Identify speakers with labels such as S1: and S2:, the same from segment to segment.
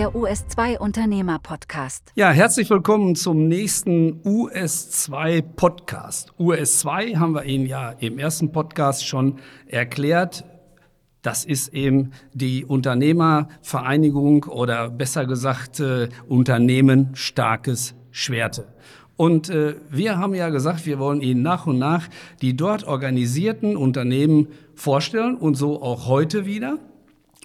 S1: der US2 Unternehmer Podcast.
S2: Ja, herzlich willkommen zum nächsten US2 Podcast. US2 haben wir Ihnen ja im ersten Podcast schon erklärt. Das ist eben die Unternehmervereinigung oder besser gesagt äh, Unternehmen starkes Schwerte. Und äh, wir haben ja gesagt, wir wollen Ihnen nach und nach die dort organisierten Unternehmen vorstellen und so auch heute wieder.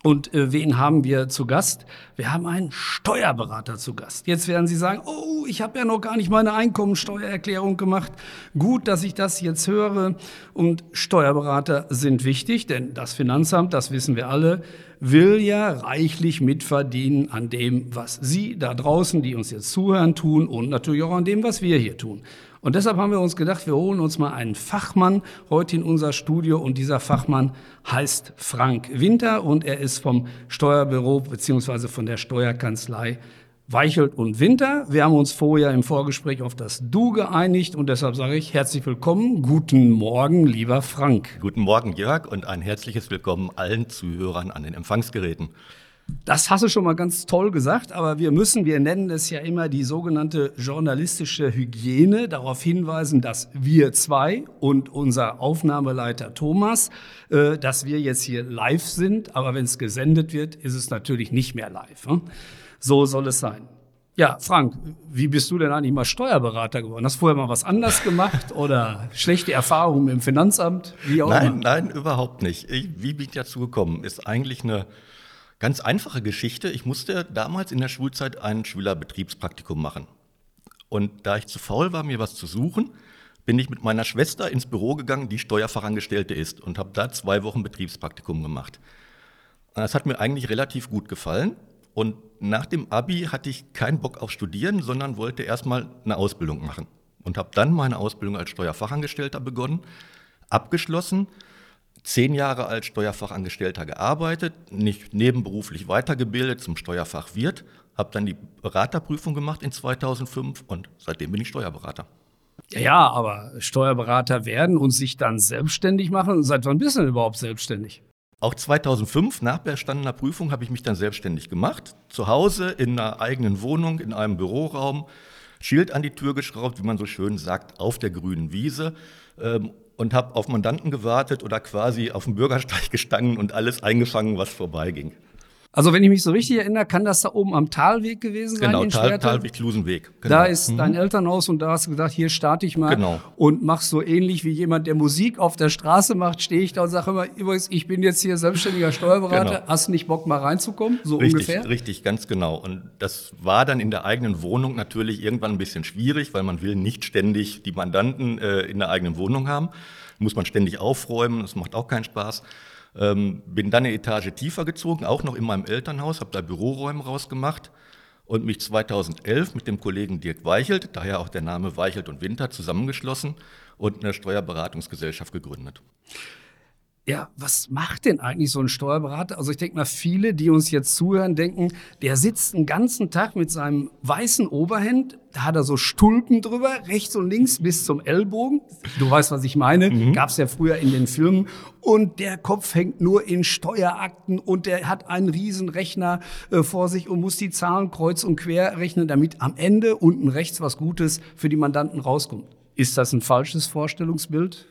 S2: Und äh, wen haben wir zu Gast? Wir haben einen Steuerberater zu Gast. Jetzt werden Sie sagen, oh, ich habe ja noch gar nicht meine Einkommensteuererklärung gemacht. Gut, dass ich das jetzt höre. Und Steuerberater sind wichtig, denn das Finanzamt, das wissen wir alle, will ja reichlich mitverdienen an dem, was Sie da draußen, die uns jetzt zuhören, tun und natürlich auch an dem, was wir hier tun. Und deshalb haben wir uns gedacht, wir holen uns mal einen Fachmann heute in unser Studio und dieser Fachmann heißt Frank Winter und er ist vom Steuerbüro beziehungsweise von der Steuerkanzlei Weichelt und Winter. Wir haben uns vorher im Vorgespräch auf das Du geeinigt und deshalb sage ich herzlich willkommen. Guten Morgen, lieber Frank.
S3: Guten Morgen, Jörg, und ein herzliches Willkommen allen Zuhörern an den Empfangsgeräten.
S2: Das hast du schon mal ganz toll gesagt, aber wir müssen, wir nennen es ja immer die sogenannte journalistische Hygiene, darauf hinweisen, dass wir zwei und unser Aufnahmeleiter Thomas, äh, dass wir jetzt hier live sind, aber wenn es gesendet wird, ist es natürlich nicht mehr live. Ne? So soll es sein. Ja, Frank, wie bist du denn eigentlich mal Steuerberater geworden? Hast du vorher mal was anders gemacht oder schlechte Erfahrungen im Finanzamt?
S3: Wie auch nein, immer? nein, überhaupt nicht. Ich, wie bin ich dazu gekommen? Ist eigentlich eine Ganz einfache Geschichte. Ich musste damals in der Schulzeit ein Schülerbetriebspraktikum machen. Und da ich zu faul war, mir was zu suchen, bin ich mit meiner Schwester ins Büro gegangen, die Steuerfachangestellte ist, und habe da zwei Wochen Betriebspraktikum gemacht. Das hat mir eigentlich relativ gut gefallen. Und nach dem Abi hatte ich keinen Bock auf Studieren, sondern wollte erstmal eine Ausbildung machen. Und habe dann meine Ausbildung als Steuerfachangestellter begonnen, abgeschlossen zehn Jahre als Steuerfachangestellter gearbeitet, nicht nebenberuflich weitergebildet zum Steuerfachwirt, habe dann die Beraterprüfung gemacht in 2005 und seitdem bin ich Steuerberater.
S2: Ja, aber Steuerberater werden und sich dann selbstständig machen. Seit wann bist du denn überhaupt selbstständig?
S3: Auch 2005 nach bestandener Prüfung habe ich mich dann selbstständig gemacht. Zu Hause in einer eigenen Wohnung, in einem Büroraum, Schild an die Tür geschraubt, wie man so schön sagt, auf der grünen Wiese ähm, und habe auf Mandanten gewartet oder quasi auf dem Bürgersteig gestanden und alles eingefangen, was vorbeiging.
S2: Also wenn ich mich so richtig erinnere, kann das da oben am Talweg gewesen sein?
S3: Genau, Tal, Talweg, Klusenweg.
S2: Genau. Da ist mhm. dein Elternhaus und da hast du gesagt, hier starte ich mal genau. und mach so ähnlich wie jemand, der Musik auf der Straße macht, stehe ich da und sage immer, übrigens, ich bin jetzt hier selbstständiger Steuerberater, genau. hast nicht Bock mal reinzukommen? So
S3: richtig,
S2: ungefähr?
S3: Richtig, ganz genau. Und das war dann in der eigenen Wohnung natürlich irgendwann ein bisschen schwierig, weil man will nicht ständig die Mandanten äh, in der eigenen Wohnung haben. Muss man ständig aufräumen, das macht auch keinen Spaß. Ähm, bin dann eine Etage tiefer gezogen, auch noch in meinem Elternhaus, habe da Büroräume rausgemacht und mich 2011 mit dem Kollegen Dirk Weichelt, daher auch der Name Weichelt und Winter, zusammengeschlossen und eine Steuerberatungsgesellschaft gegründet.
S2: Ja, was macht denn eigentlich so ein Steuerberater? Also ich denke mal, viele, die uns jetzt zuhören, denken, der sitzt den ganzen Tag mit seinem weißen Oberhemd, da hat er so Stulpen drüber, rechts und links bis zum Ellbogen. Du weißt, was ich meine. Mhm. Gab's ja früher in den Filmen. Und der Kopf hängt nur in Steuerakten und der hat einen riesen Rechner äh, vor sich und muss die Zahlen kreuz und quer rechnen, damit am Ende unten rechts was Gutes für die Mandanten rauskommt. Ist das ein falsches Vorstellungsbild?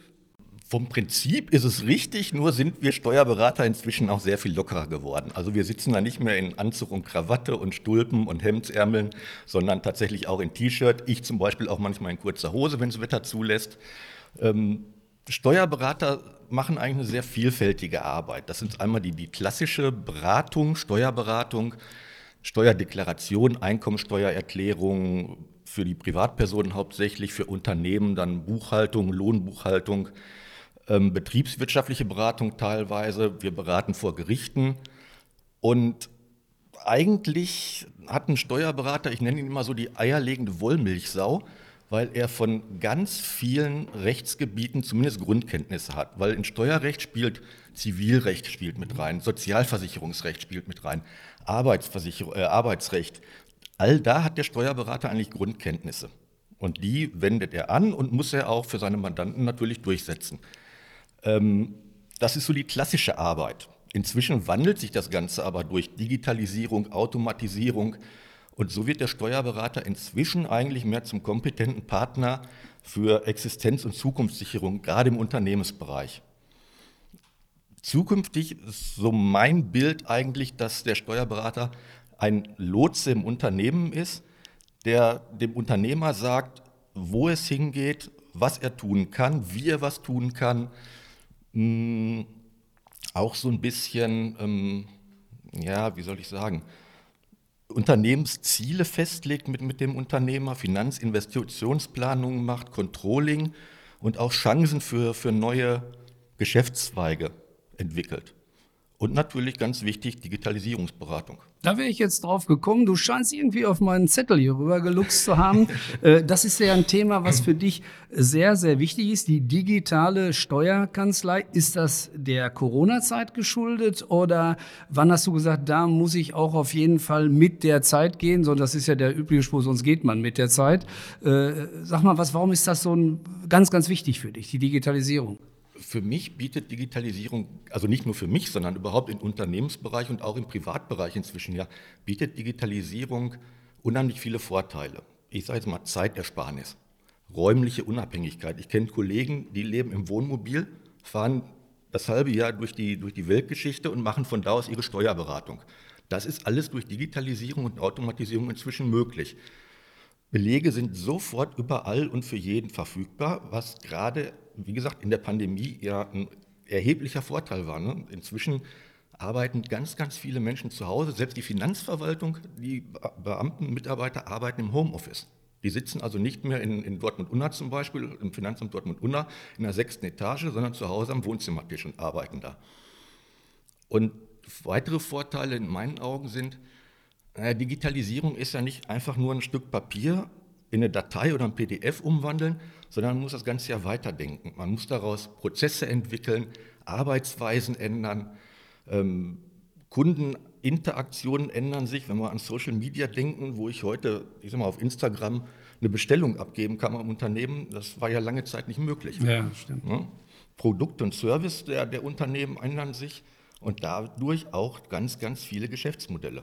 S3: Vom Prinzip ist es richtig, nur sind wir Steuerberater inzwischen auch sehr viel lockerer geworden. Also wir sitzen da nicht mehr in Anzug und Krawatte und Stulpen und Hemdsärmeln, sondern tatsächlich auch in T-Shirt. Ich zum Beispiel auch manchmal in kurzer Hose, wenn das Wetter zulässt. Ähm, Steuerberater machen eigentlich eine sehr vielfältige Arbeit. Das sind einmal die, die klassische Beratung, Steuerberatung, Steuerdeklaration, Einkommensteuererklärung für die Privatpersonen hauptsächlich, für Unternehmen dann Buchhaltung, Lohnbuchhaltung, ähm, betriebswirtschaftliche Beratung teilweise. Wir beraten vor Gerichten. Und eigentlich hat ein Steuerberater, ich nenne ihn immer so die eierlegende Wollmilchsau, weil er von ganz vielen Rechtsgebieten zumindest Grundkenntnisse hat. Weil in Steuerrecht spielt Zivilrecht spielt mit rein, Sozialversicherungsrecht spielt mit rein, Arbeitsversicherung, äh, Arbeitsrecht. All da hat der Steuerberater eigentlich Grundkenntnisse. Und die wendet er an und muss er auch für seine Mandanten natürlich durchsetzen. Ähm, das ist so die klassische Arbeit. inzwischen wandelt sich das Ganze aber durch Digitalisierung, Automatisierung und so wird der Steuerberater inzwischen eigentlich mehr zum kompetenten Partner für Existenz- und Zukunftssicherung, gerade im Unternehmensbereich. Zukünftig ist so mein Bild eigentlich, dass der Steuerberater ein Lotse im Unternehmen ist, der dem Unternehmer sagt, wo es hingeht, was er tun kann, wie er was tun kann. Hm, auch so ein bisschen, ähm, ja, wie soll ich sagen, Unternehmensziele festlegt mit, mit dem Unternehmer, Finanzinvestitionsplanungen macht, Controlling und auch Chancen für, für neue Geschäftszweige entwickelt. Und natürlich ganz wichtig, Digitalisierungsberatung.
S2: Da wäre ich jetzt drauf gekommen. Du scheinst irgendwie auf meinen Zettel hier rüber geluchst zu haben. Äh, das ist ja ein Thema, was für dich sehr, sehr wichtig ist. Die digitale Steuerkanzlei. Ist das der Corona-Zeit geschuldet oder wann hast du gesagt, da muss ich auch auf jeden Fall mit der Zeit gehen? So, das ist ja der übliche Spruch, sonst geht man mit der Zeit. Äh, sag mal, was, warum ist das so ein, ganz, ganz wichtig für dich, die Digitalisierung?
S3: Für mich bietet Digitalisierung, also nicht nur für mich, sondern überhaupt im Unternehmensbereich und auch im Privatbereich inzwischen, ja, bietet Digitalisierung unheimlich viele Vorteile. Ich sage jetzt mal Zeitersparnis, räumliche Unabhängigkeit. Ich kenne Kollegen, die leben im Wohnmobil, fahren das halbe Jahr durch die, durch die Weltgeschichte und machen von da aus ihre Steuerberatung. Das ist alles durch Digitalisierung und Automatisierung inzwischen möglich. Belege sind sofort überall und für jeden verfügbar, was gerade wie gesagt, in der Pandemie ja ein erheblicher Vorteil war. Ne? Inzwischen arbeiten ganz, ganz viele Menschen zu Hause. Selbst die Finanzverwaltung, die Beamten, Mitarbeiter arbeiten im Homeoffice. Die sitzen also nicht mehr in, in Dortmund-Unna zum Beispiel, im Finanzamt Dortmund-Unna, in der sechsten Etage, sondern zu Hause am Wohnzimmertisch und arbeiten da. Und weitere Vorteile in meinen Augen sind, äh, Digitalisierung ist ja nicht einfach nur ein Stück Papier in eine Datei oder ein PDF umwandeln, sondern man muss das Ganze ja weiterdenken. Man muss daraus Prozesse entwickeln, Arbeitsweisen ändern, ähm, Kundeninteraktionen ändern sich. Wenn wir an Social Media denken, wo ich heute, ich sag mal, auf Instagram eine Bestellung abgeben kann am Unternehmen, das war ja lange Zeit nicht möglich.
S2: Ja, stimmt.
S3: Ja? Produkt und Service der, der Unternehmen ändern sich und dadurch auch ganz, ganz viele Geschäftsmodelle.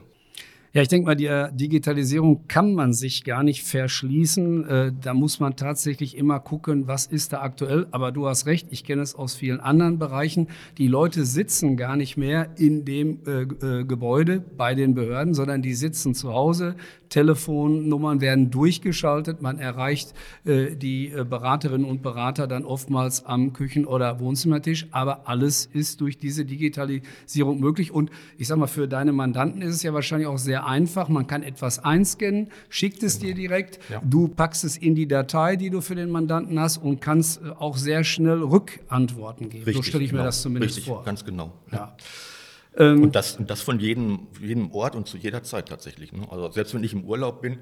S2: Ja, ich denke mal, die äh, Digitalisierung kann man sich gar nicht verschließen. Äh, da muss man tatsächlich immer gucken, was ist da aktuell. Aber du hast recht, ich kenne es aus vielen anderen Bereichen. Die Leute sitzen gar nicht mehr in dem äh, Gebäude bei den Behörden, sondern die sitzen zu Hause. Telefonnummern werden durchgeschaltet. Man erreicht äh, die äh, Beraterinnen und Berater dann oftmals am Küchen- oder Wohnzimmertisch. Aber alles ist durch diese Digitalisierung möglich. Und ich sage mal, für deine Mandanten ist es ja wahrscheinlich auch sehr einfach. Man kann etwas einscannen, schickt es dir direkt. Ja. Du packst es in die Datei, die du für den Mandanten hast und kannst äh, auch sehr schnell Rückantworten geben.
S3: Richtig,
S2: so stelle ich
S3: genau.
S2: mir das zumindest
S3: Richtig,
S2: vor.
S3: Ganz genau.
S2: Ja. ja.
S3: Ähm, und, das, und das von jedem, jedem Ort und zu jeder Zeit tatsächlich. Ne? Also selbst wenn ich im Urlaub bin,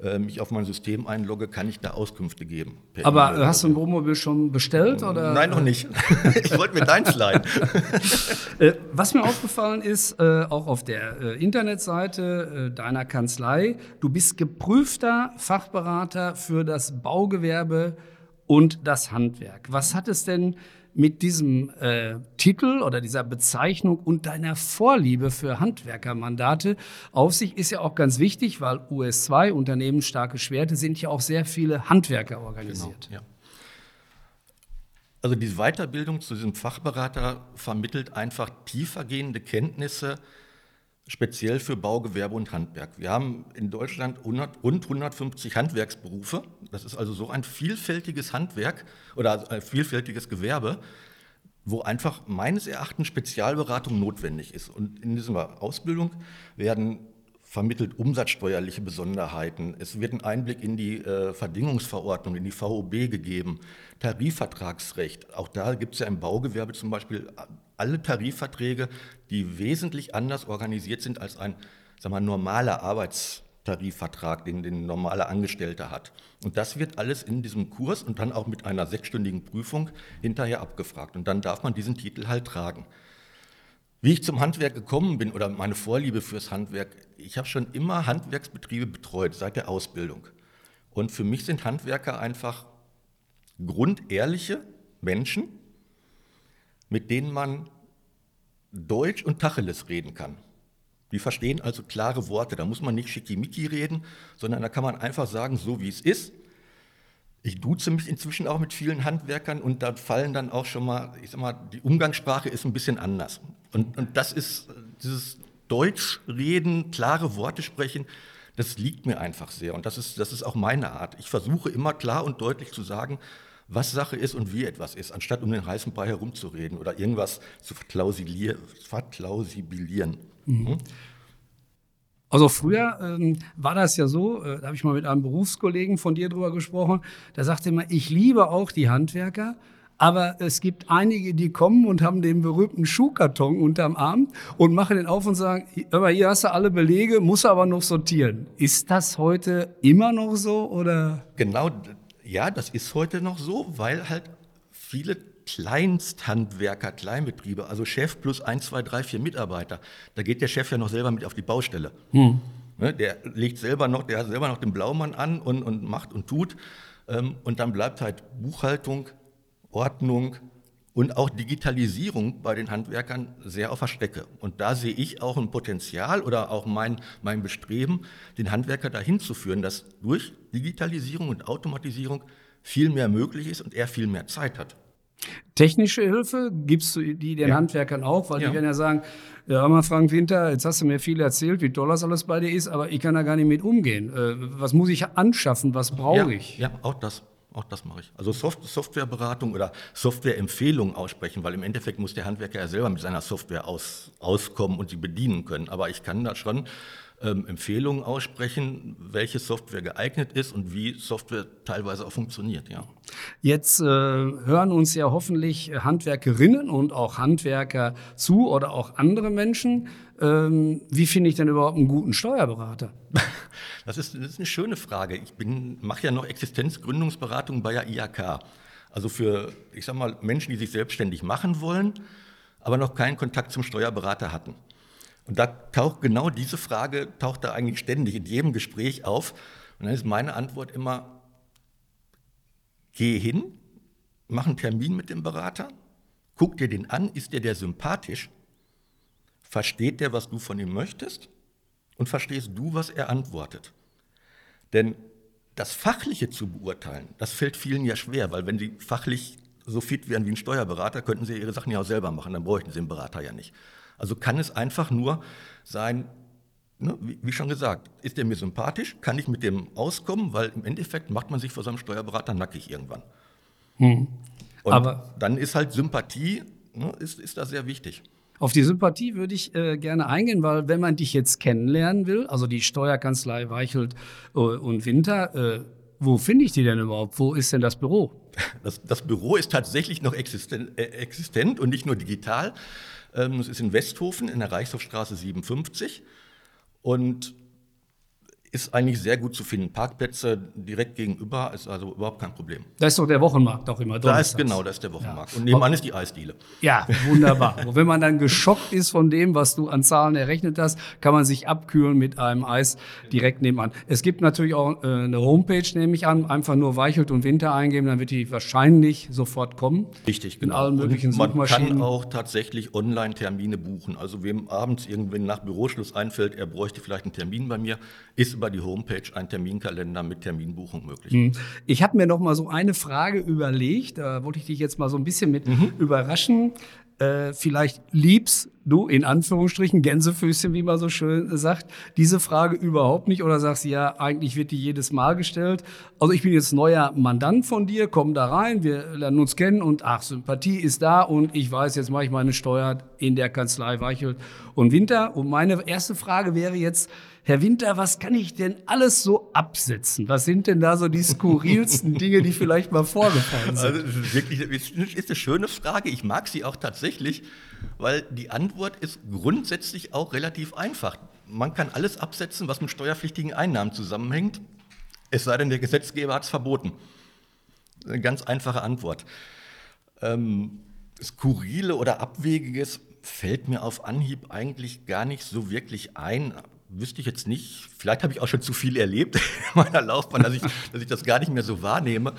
S3: äh, mich auf mein System einlogge, kann ich da Auskünfte geben.
S2: Aber e hast du ein Wohnmobil schon bestellt? Oder?
S3: Nein, noch nicht. ich wollte mir deins leihen.
S2: Äh, was mir aufgefallen ist, äh, auch auf der äh, Internetseite äh, deiner Kanzlei, du bist geprüfter Fachberater für das Baugewerbe und das Handwerk. Was hat es denn mit diesem äh, Titel oder dieser Bezeichnung und deiner Vorliebe für Handwerkermandate auf sich ist ja auch ganz wichtig, weil US2, Unternehmen starke Schwerte, sind ja auch sehr viele Handwerker organisiert.
S3: Genau, ja. Also diese Weiterbildung zu diesem Fachberater vermittelt einfach tiefergehende Kenntnisse speziell für Baugewerbe und Handwerk. Wir haben in Deutschland 100, rund 150 Handwerksberufe. Das ist also so ein vielfältiges Handwerk oder ein vielfältiges Gewerbe, wo einfach meines Erachtens Spezialberatung notwendig ist. Und in dieser Ausbildung werden vermittelt umsatzsteuerliche Besonderheiten. Es wird ein Einblick in die äh, Verdingungsverordnung, in die VOB gegeben, Tarifvertragsrecht. Auch da gibt es ja im Baugewerbe zum Beispiel alle Tarifverträge, die wesentlich anders organisiert sind als ein sagen wir, normaler Arbeitstarifvertrag, den ein normaler Angestellter hat. Und das wird alles in diesem Kurs und dann auch mit einer sechsstündigen Prüfung hinterher abgefragt. Und dann darf man diesen Titel halt tragen. Wie ich zum Handwerk gekommen bin oder meine Vorliebe fürs Handwerk, ich habe schon immer Handwerksbetriebe betreut seit der Ausbildung. Und für mich sind Handwerker einfach grundehrliche Menschen, mit denen man Deutsch und Tacheles reden kann. Die verstehen also klare Worte. Da muss man nicht schickimicki reden, sondern da kann man einfach sagen, so wie es ist. Ich duze mich inzwischen auch mit vielen Handwerkern und da fallen dann auch schon mal, ich sag mal, die Umgangssprache ist ein bisschen anders. Und, und das ist dieses Deutsch reden, klare Worte sprechen, das liegt mir einfach sehr. Und das ist, das ist auch meine Art. Ich versuche immer klar und deutlich zu sagen, was Sache ist und wie etwas ist, anstatt um den heißen Brei herumzureden oder irgendwas zu verklausibilieren. Mhm.
S2: Also früher ähm, war das ja so, äh, da habe ich mal mit einem Berufskollegen von dir drüber gesprochen, der sagte immer, ich liebe auch die Handwerker, aber es gibt einige, die kommen und haben den berühmten Schuhkarton unterm Arm und machen den auf und sagen, aber hier hast du alle Belege, muss aber noch sortieren. Ist das heute immer noch so oder?
S3: Genau, ja, das ist heute noch so, weil halt viele Kleinsthandwerker, Kleinbetriebe, also Chef plus ein, zwei, drei, vier Mitarbeiter, da geht der Chef ja noch selber mit auf die Baustelle. Hm. Ne, der legt selber noch, der hat selber noch den Blaumann an und, und macht und tut. Ähm, und dann bleibt halt Buchhaltung, Ordnung und auch Digitalisierung bei den Handwerkern sehr auf der Strecke. Und da sehe ich auch ein Potenzial oder auch mein, mein Bestreben, den Handwerker dahin zu führen, dass durch Digitalisierung und Automatisierung viel mehr möglich ist und er viel mehr Zeit hat.
S2: Technische Hilfe gibst du die den ja. Handwerkern auch, weil ja. die werden ja sagen, ja, mal Frank Winter, jetzt hast du mir viel erzählt, wie toll das alles bei dir ist, aber ich kann da gar nicht mit umgehen. Äh, was muss ich anschaffen? Was brauche
S3: ja,
S2: ich?
S3: Ja, auch das. Auch das mache ich. Also Soft Softwareberatung oder Softwareempfehlungen aussprechen, weil im Endeffekt muss der Handwerker ja selber mit seiner Software aus, auskommen und sie bedienen können. Aber ich kann da schon ähm, Empfehlungen aussprechen, welche Software geeignet ist und wie Software teilweise auch funktioniert. Ja.
S2: Jetzt äh, hören uns ja hoffentlich Handwerkerinnen und auch Handwerker zu oder auch andere Menschen. Ähm, wie finde ich denn überhaupt einen guten Steuerberater?
S3: Das ist, das ist eine schöne Frage. Ich mache ja noch Existenzgründungsberatung bei der IHK. Also für, ich sag mal, Menschen, die sich selbstständig machen wollen, aber noch keinen Kontakt zum Steuerberater hatten. Und da taucht genau diese Frage, taucht da eigentlich ständig in jedem Gespräch auf. Und dann ist meine Antwort immer, geh hin, mach einen Termin mit dem Berater, guck dir den an, ist dir der sympathisch, versteht der, was du von ihm möchtest und verstehst du, was er antwortet. Denn das Fachliche zu beurteilen, das fällt vielen ja schwer, weil wenn sie fachlich so fit wären wie ein Steuerberater, könnten sie ihre Sachen ja auch selber machen, dann bräuchten sie einen Berater ja nicht. Also kann es einfach nur sein, ne, wie, wie, schon gesagt, ist der mir sympathisch, kann ich mit dem auskommen, weil im Endeffekt macht man sich vor seinem Steuerberater nackig irgendwann. Hm. Und Aber dann ist halt Sympathie, ne, ist, ist da sehr wichtig.
S2: Auf die Sympathie würde ich äh, gerne eingehen, weil wenn man dich jetzt kennenlernen will, also die Steuerkanzlei Weichelt äh, und Winter, äh, wo finde ich die denn überhaupt? Wo ist denn das Büro?
S3: Das, das Büro ist tatsächlich noch existent, äh, existent und nicht nur digital. Ähm, es ist in Westhofen in der Reichshofstraße 57 und ist eigentlich sehr gut zu finden. Parkplätze direkt gegenüber ist also überhaupt kein Problem.
S2: Da ist doch der Wochenmarkt auch immer.
S3: Da ist genau, da ist der Wochenmarkt. Ja. Und nebenan ist die Eisdiele.
S2: Ja, wunderbar. Und wenn man dann geschockt ist von dem, was du an Zahlen errechnet hast, kann man sich abkühlen mit einem Eis direkt nebenan. Es gibt natürlich auch äh, eine Homepage, nehme ich an, einfach nur Weichelt und Winter eingeben, dann wird die wahrscheinlich sofort kommen.
S3: Richtig, genau. In allen möglichen und man Suchmaschinen. kann auch tatsächlich Online-Termine buchen. Also wem abends irgendwann nach Büroschluss einfällt, er bräuchte vielleicht einen Termin bei mir, ist über die Homepage ein Terminkalender mit Terminbuchung möglich. Hm.
S2: Ich habe mir noch mal so eine Frage überlegt, da wollte ich dich jetzt mal so ein bisschen mit mhm. überraschen. Äh, vielleicht liebst du in Anführungsstrichen Gänsefüßchen, wie man so schön sagt, diese Frage überhaupt nicht oder sagst ja, eigentlich wird die jedes Mal gestellt. Also ich bin jetzt neuer Mandant von dir, komm da rein, wir lernen uns kennen und ach, Sympathie ist da und ich weiß, jetzt mache ich meine Steuer in der Kanzlei Weichelt und Winter. Und meine erste Frage wäre jetzt, Herr Winter, was kann ich denn alles so absetzen? Was sind denn da so die skurrilsten Dinge, die vielleicht mal vorgefallen sind? Also,
S3: das ist wirklich ist eine schöne Frage. Ich mag sie auch tatsächlich, weil die Antwort ist grundsätzlich auch relativ einfach. Man kann alles absetzen, was mit steuerpflichtigen Einnahmen zusammenhängt, es sei denn, der Gesetzgeber hat es verboten. Eine ganz einfache Antwort. Ähm, Skurrile oder Abwegiges fällt mir auf Anhieb eigentlich gar nicht so wirklich ein wüsste ich jetzt nicht. Vielleicht habe ich auch schon zu viel erlebt in meiner Laufbahn, dass ich, dass ich das gar nicht mehr so wahrnehme.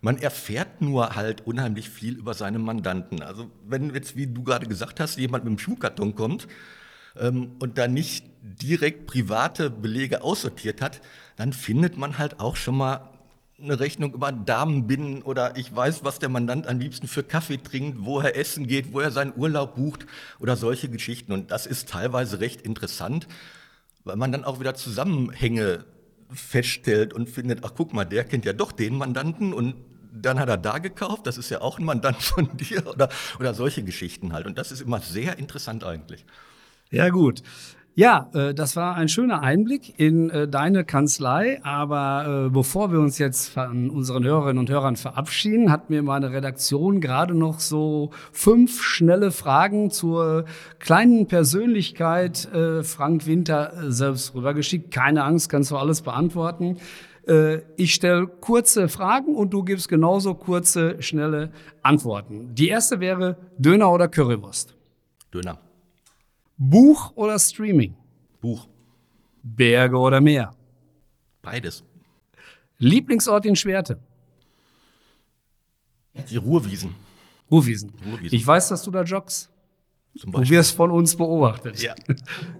S3: Man erfährt nur halt unheimlich viel über seine Mandanten. Also wenn jetzt, wie du gerade gesagt hast, jemand mit einem Schuhkarton kommt ähm, und da nicht direkt private Belege aussortiert hat, dann findet man halt auch schon mal eine Rechnung über Damenbinden oder ich weiß, was der Mandant am liebsten für Kaffee trinkt, wo er essen geht, wo er seinen Urlaub bucht oder solche Geschichten. Und das ist teilweise recht interessant, weil man dann auch wieder Zusammenhänge feststellt und findet, ach guck mal, der kennt ja doch den Mandanten und dann hat er da gekauft, das ist ja auch ein Mandant von dir oder, oder solche Geschichten halt. Und das ist immer sehr interessant eigentlich.
S2: Ja, gut. Ja, äh, das war ein schöner Einblick in äh, deine Kanzlei. Aber äh, bevor wir uns jetzt von unseren Hörerinnen und Hörern verabschieden, hat mir meine Redaktion gerade noch so fünf schnelle Fragen zur kleinen Persönlichkeit äh, Frank Winter äh, selbst rübergeschickt. Keine Angst, kannst du alles beantworten. Äh, ich stelle kurze Fragen und du gibst genauso kurze, schnelle Antworten. Die erste wäre Döner oder Currywurst?
S3: Döner.
S2: Buch oder Streaming?
S3: Buch.
S2: Berge oder Meer?
S3: Beides.
S2: Lieblingsort in Schwerte?
S3: Die Ruhrwiesen.
S2: Ruhrwiesen.
S3: Ruhrwiesen.
S2: Ich weiß, dass du da joggst.
S3: Zum
S2: Du
S3: Beispiel.
S2: wirst von uns beobachtet.
S3: Ja.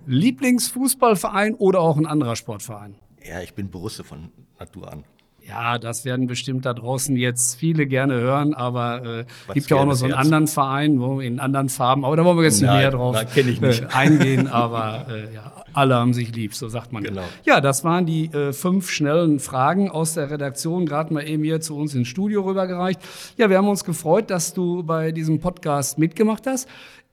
S2: Lieblingsfußballverein oder auch ein anderer Sportverein?
S3: ja, ich bin Borusse von Natur an.
S2: Ja, das werden bestimmt da draußen jetzt viele gerne hören, aber äh, gibt ja auch noch so einen
S3: Herz.
S2: anderen Verein, wo in anderen Farben, aber da wollen wir jetzt nicht näher drauf
S3: kenn ich nicht.
S2: Äh, eingehen, aber äh, ja, alle haben sich lieb, so sagt man.
S3: Genau.
S2: Ja, das waren die äh, fünf schnellen Fragen aus der Redaktion, gerade mal eben hier zu uns ins Studio rübergereicht. Ja, wir haben uns gefreut, dass du bei diesem Podcast mitgemacht hast.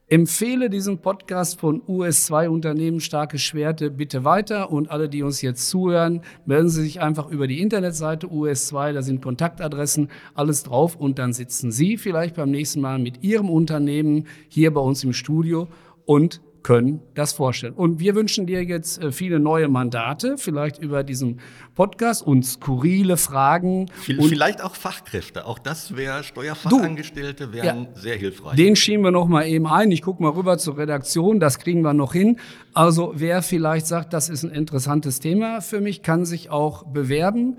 S2: Empfehle diesen Podcast von US2 Unternehmen Starke Schwerte bitte weiter. Und alle, die uns jetzt zuhören, melden Sie sich einfach über die Internetseite US2, da sind Kontaktadressen, alles drauf. Und dann sitzen Sie vielleicht beim nächsten Mal mit Ihrem Unternehmen hier bei uns im Studio und können das vorstellen. Und wir wünschen dir jetzt äh, viele neue Mandate, vielleicht über diesen Podcast und skurrile Fragen.
S3: Viel-
S2: und
S3: Vielleicht auch Fachkräfte. Auch das wäre Steuerfachangestellte wären sehr hilfreich.
S2: Den schieben wir noch mal eben ein. Ich gucke mal rüber zur Redaktion, das kriegen wir noch hin. Also wer vielleicht sagt, das ist ein interessantes Thema für mich, kann sich auch bewerben.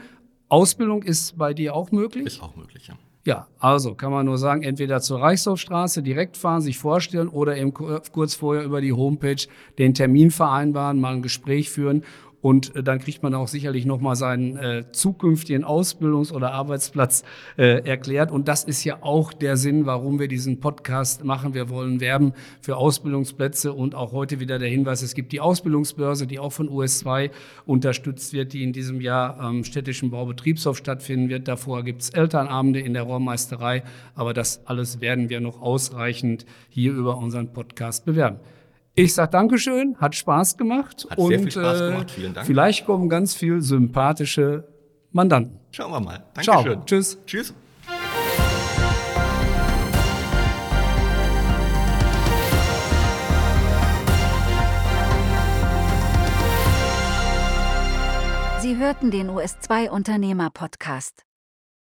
S2: Ausbildung ist bei dir auch möglich?
S3: ist auch möglich, ja.
S2: Ja, also kann man nur sagen, entweder zur Reichshofstraße direkt fahren, sich vorstellen oder eben ku- kurz vorher über die Homepage den Termin vereinbaren, mal ein Gespräch führen und äh, dann kriegt man auch sicherlich noch mal seinen äh, zukünftigen Ausbildungs- oder Arbeitsplatz äh, erklärt und das ist ja auch der Sinn, warum wir diesen Podcast machen. Wir wollen werben für Ausbildungsplätze und auch heute wieder der Hinweis, es gibt die Ausbildungsbörse, die auch von US2 unterstützt wird, die in diesem Jahr am städtischen Baubetriebshof stattfinden wird. Davor gibt es Elternabende in der Rohrmeisterei, aber das alles werden wir noch ausreichend hier über unseren Podcast bewerben. Ich sage Dankeschön, hat Spaß gemacht
S3: Hat
S2: und
S3: sehr viel Spaß
S2: äh,
S3: gemacht, vielen Dank.
S2: vielleicht kommen ganz viel sympathische Mandanten.
S3: Schauen wir mal.
S2: Ciao.
S3: Dankeschön.
S2: Tschüss.
S3: Tschüss.
S1: Sie hörten den US2 Unternehmer Podcast.